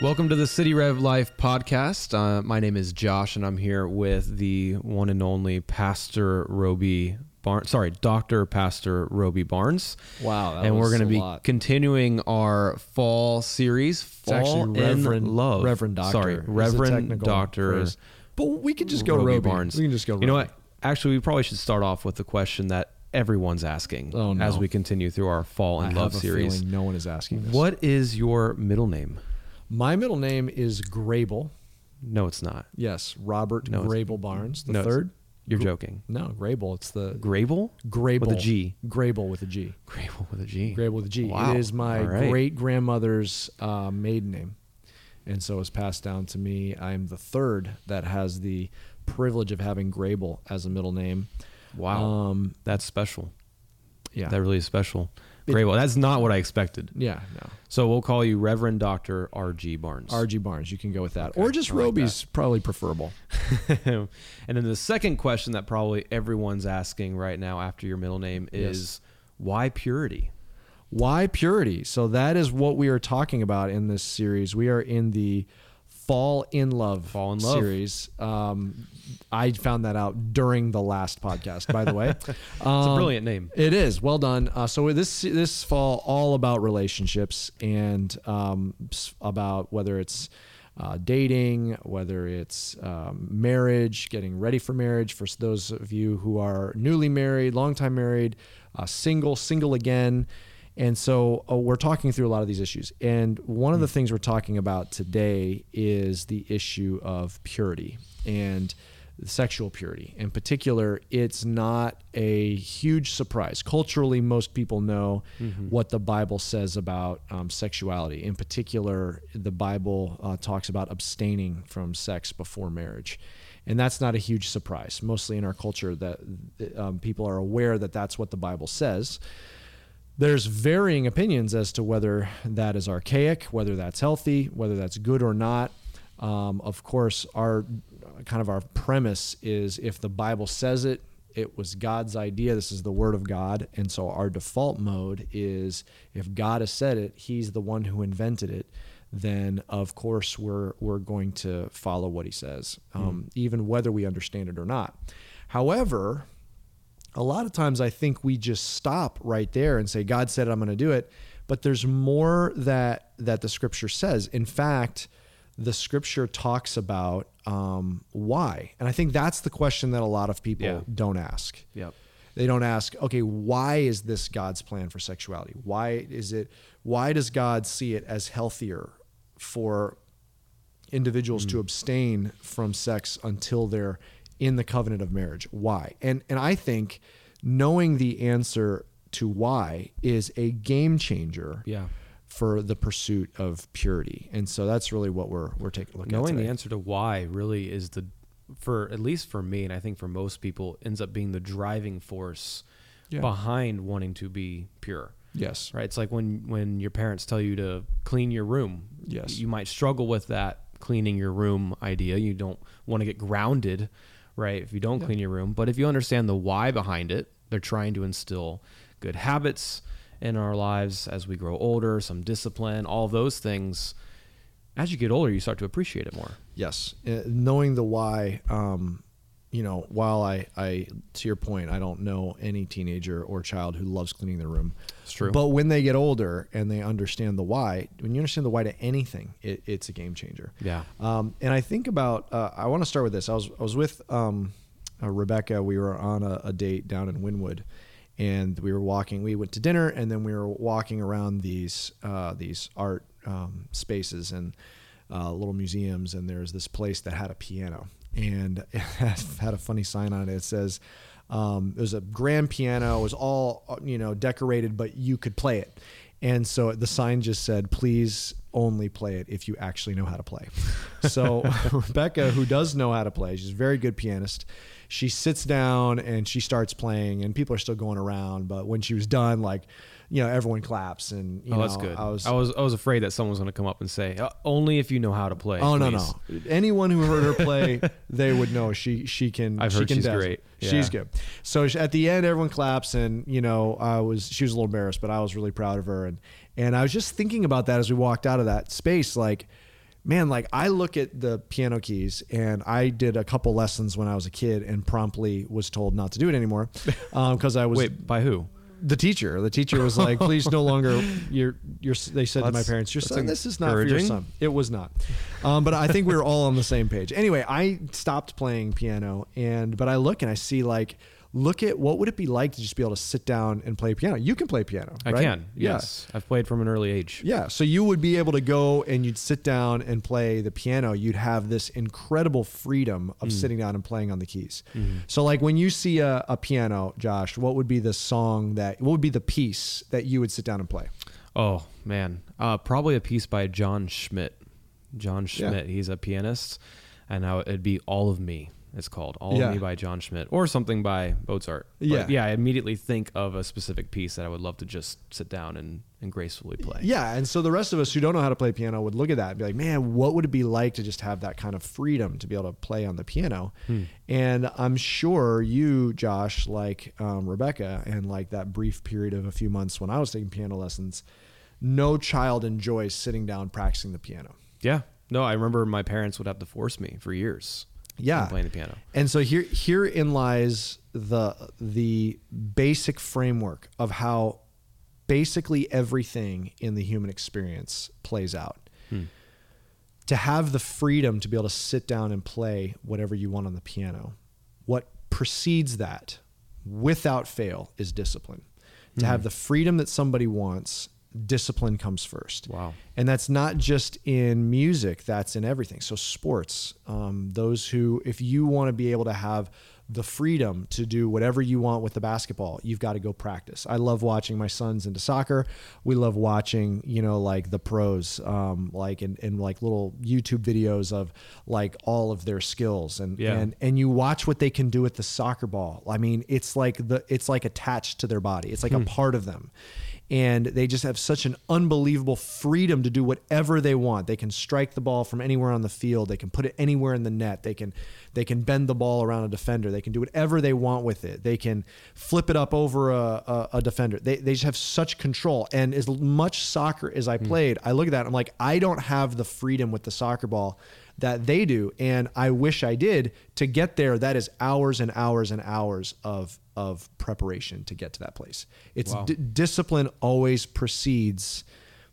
Welcome to the City Rev Life podcast. Uh, my name is Josh, and I'm here with the one and only Pastor Roby Barnes. Sorry, Doctor Pastor Roby Barnes. Wow, that and we're going to be lot. continuing our fall series, Fall actually in Reverend- Love. Reverend Doctor Sorry, Reverend Doctor. phrase. But we can just go Roby Roby. Barnes. We can just go. You know what? Actually, we probably should start off with the question that everyone's asking Oh, no. as we continue through our Fall I in have Love series. feeling no one is asking this. What is your middle name? My middle name is Grable. No, it's not. Yes, Robert No, Grable Barnes the no, third. You're Gr- joking. No, Grable. It's the Grable? Grable With a G. Grable with a G. Grable with a G. Grable with a G. Wow. It is my right. great grandmother's uh, maiden name, and so it's passed down to me. I am the third that has the privilege of having Grable as a middle name. Wow. Um, That's special. yeah. That really is special. It- Grable. That's not what I expected. yeah. No. So we'll call you Reverend Doctor R.G. Barnes. RG Barnes. You can go with that, Okay, or just I like Roby's probably preferable. and then the second question that probably everyone's asking right now after your middle name Yes. is why purity? Why purity? So that is what we are talking about in this series. We are in the Fall in Love Fall in Love. series. Um, I found that out during the last podcast, by the way. It's a Um, brilliant name. It is well done. Uh, so this this fall all about relationships and um, about whether it's uh, dating, whether it's um, marriage, getting ready for marriage. For those of you who are newly married, long time married, uh, single, single again. And so uh, we're talking through a lot of these issues. And one of the things we're talking about today is the issue of purity and sexual purity. In particular, it's not a huge surprise. Culturally, most people know what the Bible says about um, sexuality. In particular, the Bible uh, talks about abstaining from sex before marriage. And that's not a huge surprise. Mostly in our culture, that um, people are aware that that's what the Bible says. There's varying opinions as to whether that is archaic, whether that's healthy, whether that's good or not. Um, of course, our kind of our premise is if the Bible says it, it was God's idea. This is the Word of God, and so our default mode is if God has said it, He's the one who invented it. Then of course we're we're going to follow what He says, um, even whether we understand it or not. However, a lot of times I think we just stop right there and say, God said it, I'm going to do it. But there's more that that the scripture says. In fact, the scripture talks about um, why, and I think that's the question that a lot of people Yeah. don't ask. Yep. They don't ask, okay, why is this God's plan for sexuality? Why is it? Why does God see it as healthier for individuals to abstain from sex until they're in the covenant of marriage. Why? And and I think knowing the answer to why is a game changer Yeah. for the pursuit of purity. And so that's really what we're we're taking a look at. Knowing the answer to why really is the, for at least for me, and I think for most people, ends up being the driving force Yeah. behind wanting to be pure. Yes. Right. It's like when when your parents tell you to clean your room. Yes. You might struggle with that cleaning your room idea. You don't want to get grounded, right? If you don't clean your room, but if you understand the why behind it, they're trying to instill good habits in our lives as we grow older, some discipline, all those things. As you get older, you start to appreciate it more. Yes, Uh, knowing the why. Um, you know, while I, I, to your point, I don't know any teenager or child who loves cleaning their room. It's true. But when they get older and they understand the why, when you understand the why to anything, it, it's a game changer. Yeah. Um, and I think about. Uh, I want to start with this. I was I was with um, uh, Rebecca. We were on a, a date down in Wynwood, and we were walking. We went to dinner, and then we were walking around these uh, these art um, spaces and uh, little museums. And there's this place that had a piano, and it had a funny sign on it. It says. Um, it was a grand piano. It was all you know decorated, but you could play it. And so the sign just said, "Please only play it if you actually know how to play." So Rebecca, who does know how to play, she's a very good pianist. She sits down and she starts playing, and people are still going around. But when she was done, like you know everyone claps and you oh, know, that's good. I was I was I was afraid that someone was going to come up and say, uh, "Only if you know how to play." Oh no please." no! Anyone who heard her play, they would know she she can. I've she heard can she's great. She's good. So at the end, everyone claps, and you know, I was she was a little embarrassed, but I was really proud of her, and and I was just thinking about that as we walked out of that space, like. Man, like I look at the piano keys, and I did a couple lessons when I was a kid, and promptly was told not to do it anymore because I was Wait, by who? The teacher. The teacher was like, "Please, no longer." Your your. They said to my That's- parents, "Your that's son, this is not for your encouraging. son." It was not, um, but I think we were all on the same page. Anyway, I stopped playing piano, and but I look and I see like, look at what would it be like to just be able to sit down and play piano. You can play piano. I right? can. Yeah. Yes, I've played from an early age. Yeah, so you would be able to go and you'd sit down and play the piano. You'd have this incredible freedom Mm. of sitting down and playing on the keys. So, like when you see a, a piano, Josh, what would be the song that, what would be the piece that you would sit down and play? Oh man, uh, probably a piece by Jon Schmidt. Jon Schmidt. Yeah. He's a pianist, and now it'd be "All of Me." It's called "All Yeah. of Me" by Jon Schmidt, or something by Mozart. But Yeah. yeah. I immediately think of a specific piece that I would love to just sit down and, and gracefully play. Yeah, and so the rest of us who don't know how to play piano would look at that and be like, "Man, what would it be like to just have that kind of freedom to be able to play on the piano?" And I'm sure you, Josh, like um, Rebecca, and like that brief period of a few months when I was taking piano lessons, no child enjoys sitting down practicing the piano. Yeah. No, I remember my parents would have to force me for years. Yeah. playing the piano. And so here herein lies the the basic framework of how basically everything in the human experience plays out. Hmm. To have the freedom to be able to sit down and play whatever you want on the piano, what precedes that without fail is discipline. To hmm. have the freedom that somebody wants, discipline comes first. Wow. And that's not just in music, that's in everything. So, sports, um, those who, if you want to be able to have the freedom to do whatever you want with the basketball, you've got to go practice. I love watching my sons into soccer. We love watching, you know, like the pros, um, like in, in like little YouTube videos of like all of their skills and, Yeah. and, and you watch what they can do with the soccer ball. I mean, it's like the, it's like attached to their body. It's like a part of them and they just have such an unbelievable freedom to do whatever they want. They can strike the ball from anywhere on the field. They can put it anywhere in the net. They can they can bend the ball around a defender. They can do whatever they want with it. They can flip it up over a, a, a defender. They, they just have such control. And as much soccer as I hmm. played, I look at that. I'm like, I don't have the freedom with the soccer ball that they do, and I wish I did. To get there, that is hours and hours and hours of of preparation to get to that place. It's Wow. d- discipline always precedes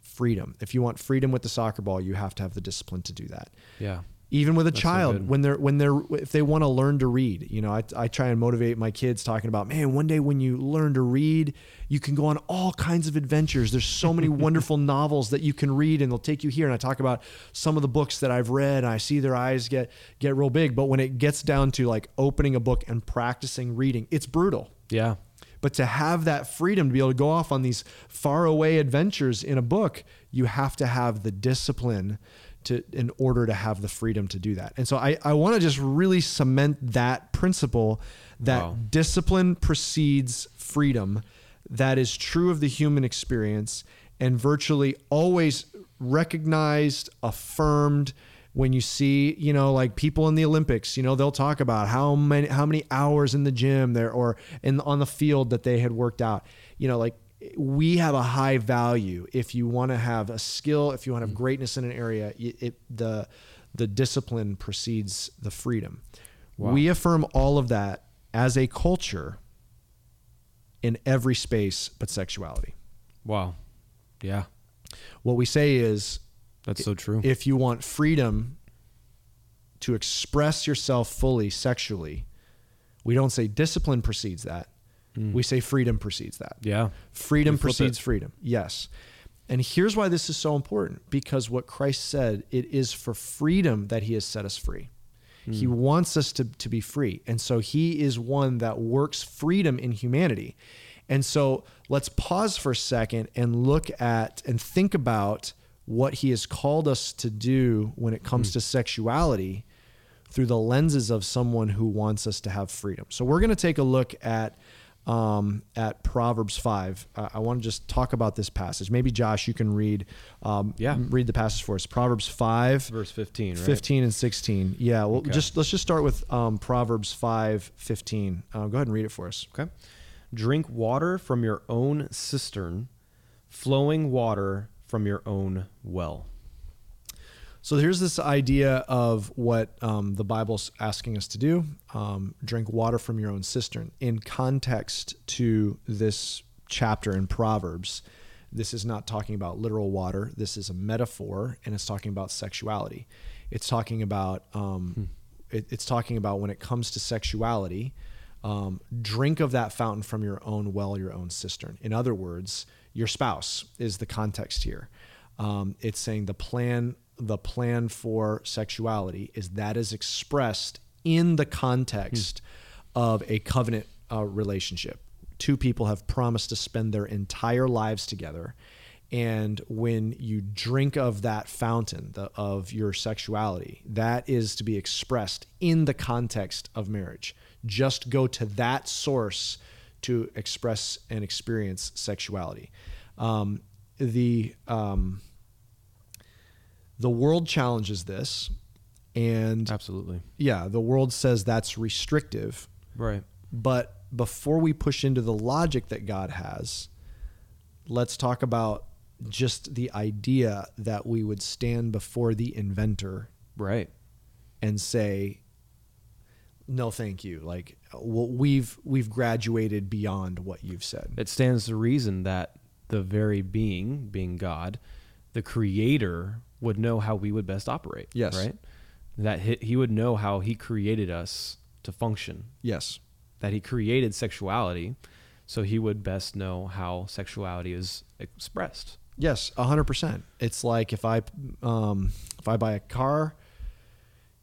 freedom. If you want freedom with the soccer ball, you have to have the discipline to do that. Yeah. Even with a so child, good. when they're when they're if they want to learn to read, you know, I, I try and motivate my kids talking about, man, one day when you learn to read, you can go on all kinds of adventures. There's so many wonderful novels that you can read, and they'll take you here. And I talk about some of the books that I've read. And I see their eyes get get real big, but when it gets down to like opening a book and practicing reading, it's brutal. Yeah. But to have that freedom to be able to go off on these faraway adventures in a book, you have to have the discipline to in order to have the freedom to do that. And so I, I want to just really cement that principle that Wow. discipline precedes freedom. That is true of the human experience and virtually always recognized, affirmed, when you see you know like people in the olympics you know they'll talk about how many how many hours in the gym there or in on the field that they had worked out you know like we have a high value if you want to have a skill if you want to have mm. greatness in an area it, it the the discipline precedes the freedom Wow. we affirm all of that as a culture in every space but sexuality Wow. Yeah. what we say is That's so true. if you want freedom to express yourself fully sexually, we don't say discipline precedes that. We say freedom precedes that. yeah. Freedom precedes it. freedom. Yes. And here's why this is so important because what Christ said, it is for freedom that he has set us free. He wants us to, to be free. And so he is one that works freedom in humanity. And so let's pause for a second and look at and think about what he has called us to do when it comes to sexuality through the lenses of someone who wants us to have freedom. So we're going to take a look at um, at Proverbs five. Uh, I want to just talk about this passage. Maybe Josh, you can read. Um, Yeah. read the passage for us. Proverbs five. Verse 15, right? 15 and 16. Yeah, well, Okay. just let's just start with um, Proverbs 5, 15. Uh, go ahead and read it for us. Okay. Drink water from your own cistern, flowing water from your own well. So here's this idea of what um, the Bible's asking us to do um, drink water from your own cistern. In context to this chapter in Proverbs, this is not talking about literal water. This is a metaphor, and it's talking about sexuality. It's talking about um, it, it's talking about when it comes to sexuality, um, drink of that fountain from your own well, your own cistern. In other words, your spouse is the context here. Um, it's saying the plan the plan for sexuality is that is expressed in the context of a covenant uh, relationship. Two people have promised to spend their entire lives together. And when you drink of that fountain the, of your sexuality, that is to be expressed in the context of marriage. Just go to that source to express and experience sexuality. Um, the um, the world challenges this, and Absolutely. yeah, the world says that's restrictive. Right. But before we push into the logic that God has, let's talk about just the idea that we would stand before the inventor Right. and say, "No, thank you." Like well, we've we've graduated beyond what you've said. It stands to reason that the very being, being God, the creator, would know how we would best operate. Yes. Right? That he, he would know how he created us to function, Yes. that he created sexuality, so he would best know how sexuality is expressed. Yes, a hundred percent. It's like if I um, if I buy a car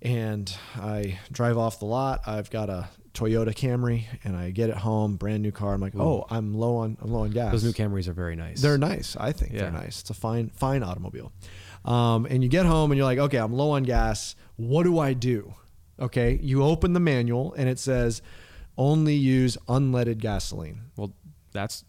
and I drive off the lot, I've got a Toyota Camry and I get it home, brand new car. I'm like, Ooh. oh, I'm low on I'm low on gas. Those new Camrys are very nice. They're nice. I think Yeah. they're nice. It's a fine fine automobile. Um, and you get home and you're like, okay, I'm low on gas. What do I do? Okay, you open the manual and it says only use unleaded gasoline. well, that's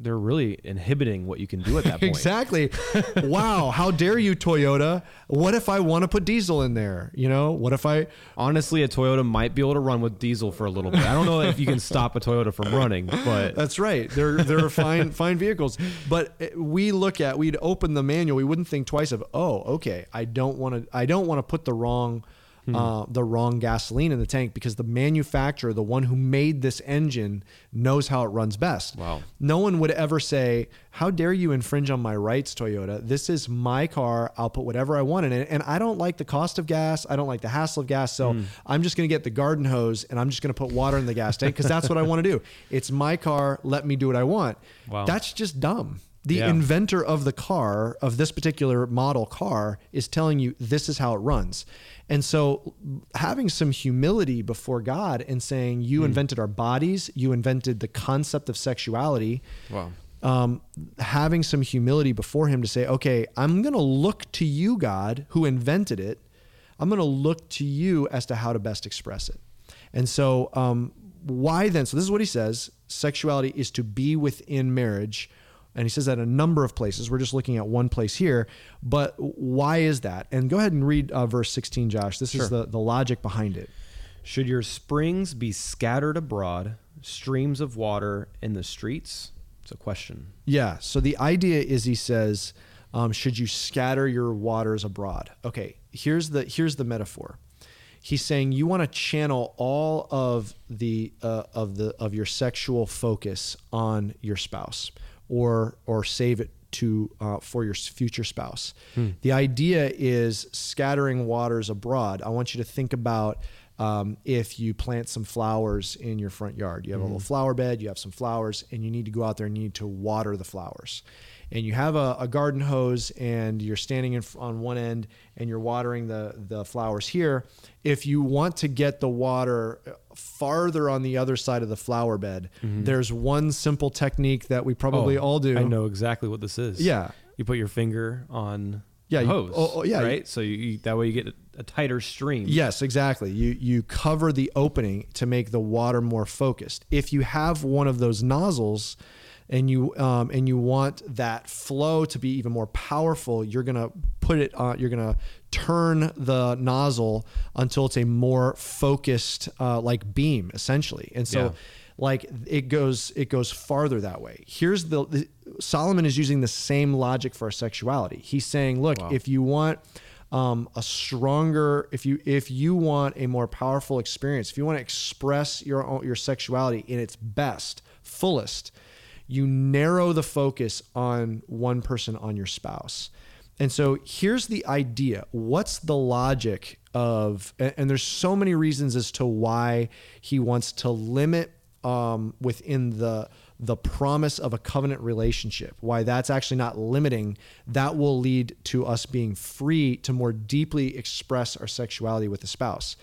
they're really inhibiting what you can do at that point. Exactly. wow. How dare you, Toyota? What if I want to put diesel in there? You know, what if I, Honestly, a Toyota might be able to run with diesel for a little bit. I don't know if you can stop a Toyota from running, but that's right. They're, they're fine, fine vehicles. But uh, we look at, we'd open the manual. We wouldn't think twice of, oh, okay. I don't want to, I don't want to put the wrong, uh, the wrong gasoline in the tank because the manufacturer, the one who made this engine knows how it runs best. Wow. No one would ever say, How dare you infringe on my rights, Toyota? This is my car. I'll put whatever I want in it. And I don't like the cost of gas. I don't like the hassle of gas. So I'm just going to get the garden hose and I'm just going to put water in the gas tank because that's what I want to do. It's my car. Let me do what I want. Wow. That's just dumb. The Yeah. inventor of the car, of this particular model car, is telling you this is how it runs. And so having some humility before God and saying, You invented our bodies, you invented the concept of sexuality wow. um, having some humility before him to say, okay, I'm going to look to you, God, who invented it. I'm going to look to you as to how to best express it. And so, um, why then? So, this is what he says sexuality is to be within marriage. And he says that a number of places. We're just looking at one place here. But why is that? And go ahead and read uh, verse 16, Josh. This Sure. is the, the logic behind it. Should your springs be scattered abroad, streams of water in the streets? It's a question. Yeah. So the idea is, he says, um, should you scatter your waters abroad? Okay. Here's the here's the metaphor. He's saying you want to channel all of the uh, of the of your sexual focus on your spouse, or or save it to uh, for your future spouse. The idea is scattering waters abroad. I want you to think about um, if you plant some flowers in your front yard. You have a little mm-hmm. flower bed, you have some flowers, and you need to go out there and you need to water the flowers. And you have a, a garden hose, and you're standing in, on one end and you're watering the, the flowers here. If you want to get the water uh, farther on the other side of the flower bed, mm-hmm. there's one simple technique that we probably Oh, all do. I know exactly what this is. Yeah. You put your finger on Yeah, you- hose. oh, oh, yeah, right. So you, that way you get a, a tighter stream. Yes, exactly. You you cover the opening to make the water more focused. If you have one of those nozzles and you um, and you want that flow to be even more powerful, you're gonna put it on. You're gonna turn the nozzle until it's a more focused uh, like beam, essentially. And so. Yeah. Like it goes, it goes farther that way. Here's the, the Solomon is using the same logic for our sexuality. He's saying, look, if you want um, a stronger if you if you want a more powerful experience if you want to express your own, your sexuality in its best fullest you narrow the focus on one person on your spouse and so here's the idea what's the logic of and, and there's so many reasons as to why he wants to limit um, within the the promise of a covenant relationship, why that's actually not limiting, that will lead to us being free to more deeply express our sexuality with the spouse.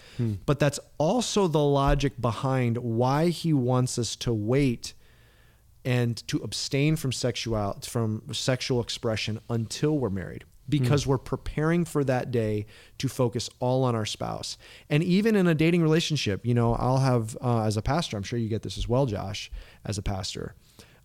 But that's also the logic behind why he wants us to wait and to abstain from sexual from sexual expression until we're married because we're preparing for that day to focus all on our spouse. And even in a dating relationship you know i'll have uh, as a pastor i'm sure you get this as well josh as a pastor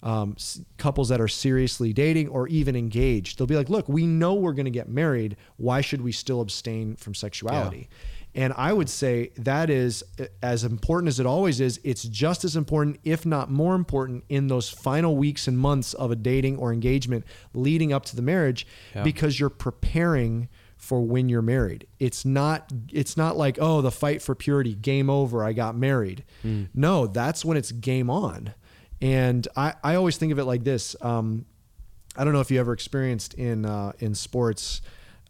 um, s- couples that are seriously dating or even engaged they'll be like look we know we're going to get married. Why should we still abstain from sexuality and I would say that is uh, as important as it always is. It's just as important, if not more important, in those final weeks and months of a dating or engagement leading up to the marriage, Yeah. because you're preparing for when you're married. It's not it's not like, oh, the fight for purity, game over, I got married. No, that's when it's game on. And I, I always think of it like this. Um, I don't know if you ever experienced in uh, in sports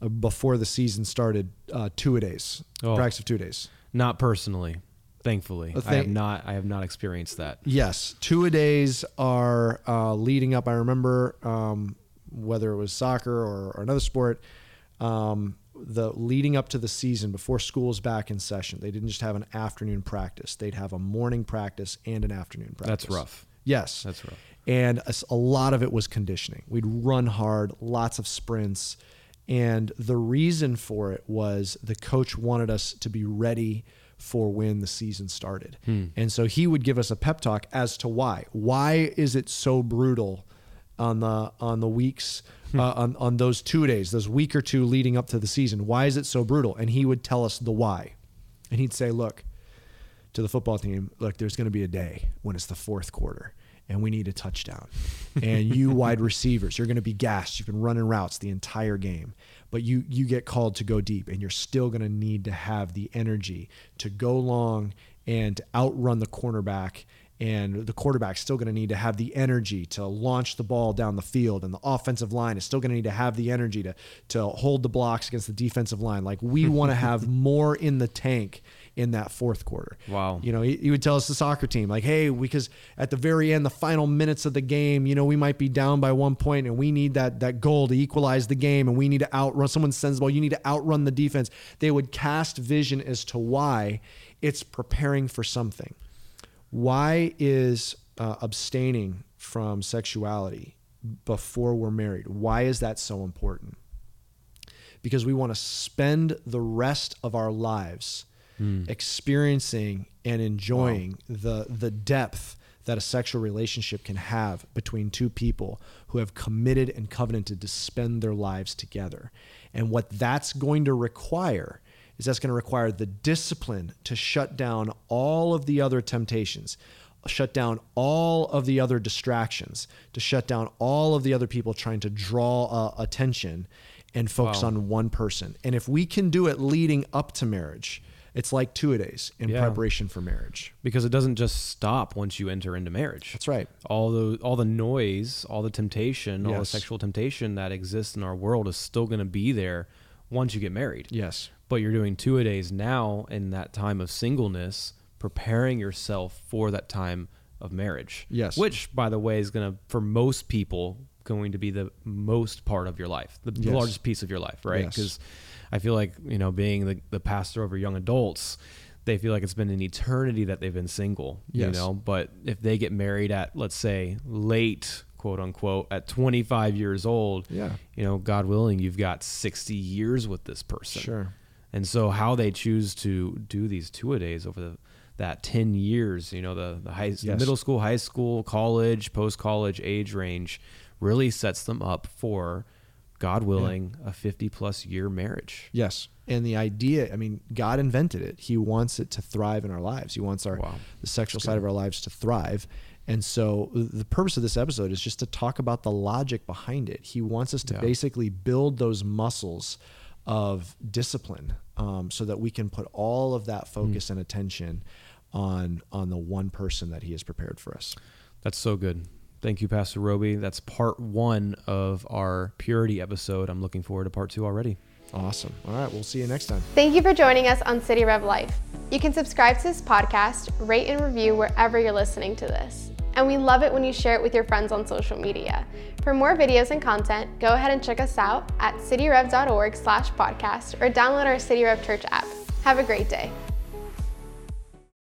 uh, before the season started uh, two a days, Oh. practice of two days. Not personally, thankfully. Uh, I have not. I have not experienced that. Yes, two a days are uh, leading up. I remember um, whether it was soccer or, or another sport, um, the leading up to the season before school's back in session. They didn't just have an afternoon practice; they'd have a morning practice and an afternoon practice. That's rough. Yes, That's rough. and a lot of it was conditioning. We'd run hard, lots of sprints, and the reason for it was the coach wanted us to be ready for when the season started. And so he would give us a pep talk as to why. Why is it so brutal on the on the weeks uh, on on those two days, those week or two leading up to the season? Why is it so brutal? And he would tell us the why. And he'd say, "Look, to the football team, look, there's going to be a day when it's the fourth quarter and we need a touchdown. and you wide receivers, you're going to be gassed. You've been running routes the entire game, but you you get called to go deep and you're still going to need to have the energy to go long and outrun the cornerback and the quarterback's still going to need to have the energy to launch the ball down the field and the offensive line is still going to need to have the energy to to hold the blocks against the defensive line like we want to have more in the tank in that fourth quarter. Wow. you know he, he would tell us the soccer team like hey because at the very end the final minutes of the game you know we might be down by one point and we need that that goal to equalize the game and we need to outrun someone sends the ball you need to outrun the defense. They would cast vision as to why it's preparing for something. Why is uh, abstaining from sexuality before we're married? Why is that so important? Because we want to spend the rest of our lives experiencing and enjoying the the depth that a sexual relationship can have between two people who have committed and covenanted to spend their lives together. And what that's going to require is that's going to require the discipline to shut down all of the other temptations, shut down all of the other distractions, to shut down all of the other people trying to draw uh, attention and focus Wow. on one person. And if we can do it leading up to marriage, it's like two a days in Yeah. preparation for marriage. because it doesn't just stop once you enter into marriage. That's right. All the all the noise, all the temptation, all the sexual temptation that exists in our world is still going to be there once you get married. Yes. But you're doing two a days now in that time of singleness, preparing yourself for that time of marriage. Yes. Which, by the way, is going to for most people going to be the most part of your life, the Yes. largest piece of your life, right? Yes. I feel like you know, being the, the pastor over young adults, they feel like it's been an eternity that they've been single. You know, but if they get married at let's say late quote unquote, at 25 years old. Yeah. You know, God willing, you've got 60 years with this person. Sure. And so how they choose to do these two a days over the that 10 years, you know, the the high the Yes. middle school, high school, college, post college age range really sets them up for God willing a 50 plus year marriage. Yes. And the idea, I mean, God invented it. He wants it to thrive in our lives. He wants our Wow. the sexual side of our lives to thrive. And so the purpose of this episode is just to talk about the logic behind it. He wants us to Yeah. basically build those muscles of discipline um, so that we can put all of that focus and attention on on the one person that he has prepared for us. That's so good. Thank you, Pastor Roby. That's part one of our purity episode. I'm looking forward to part two already. Awesome. All right, we'll see you next time. Thank you for joining us on City Rev Life. You can subscribe to this podcast, rate and review wherever you're listening to this. And we love it when you share it with your friends on social media. For more videos and content, go ahead and check us out at cityrev.org slash podcast or download our City Rev Church app. Have a great day.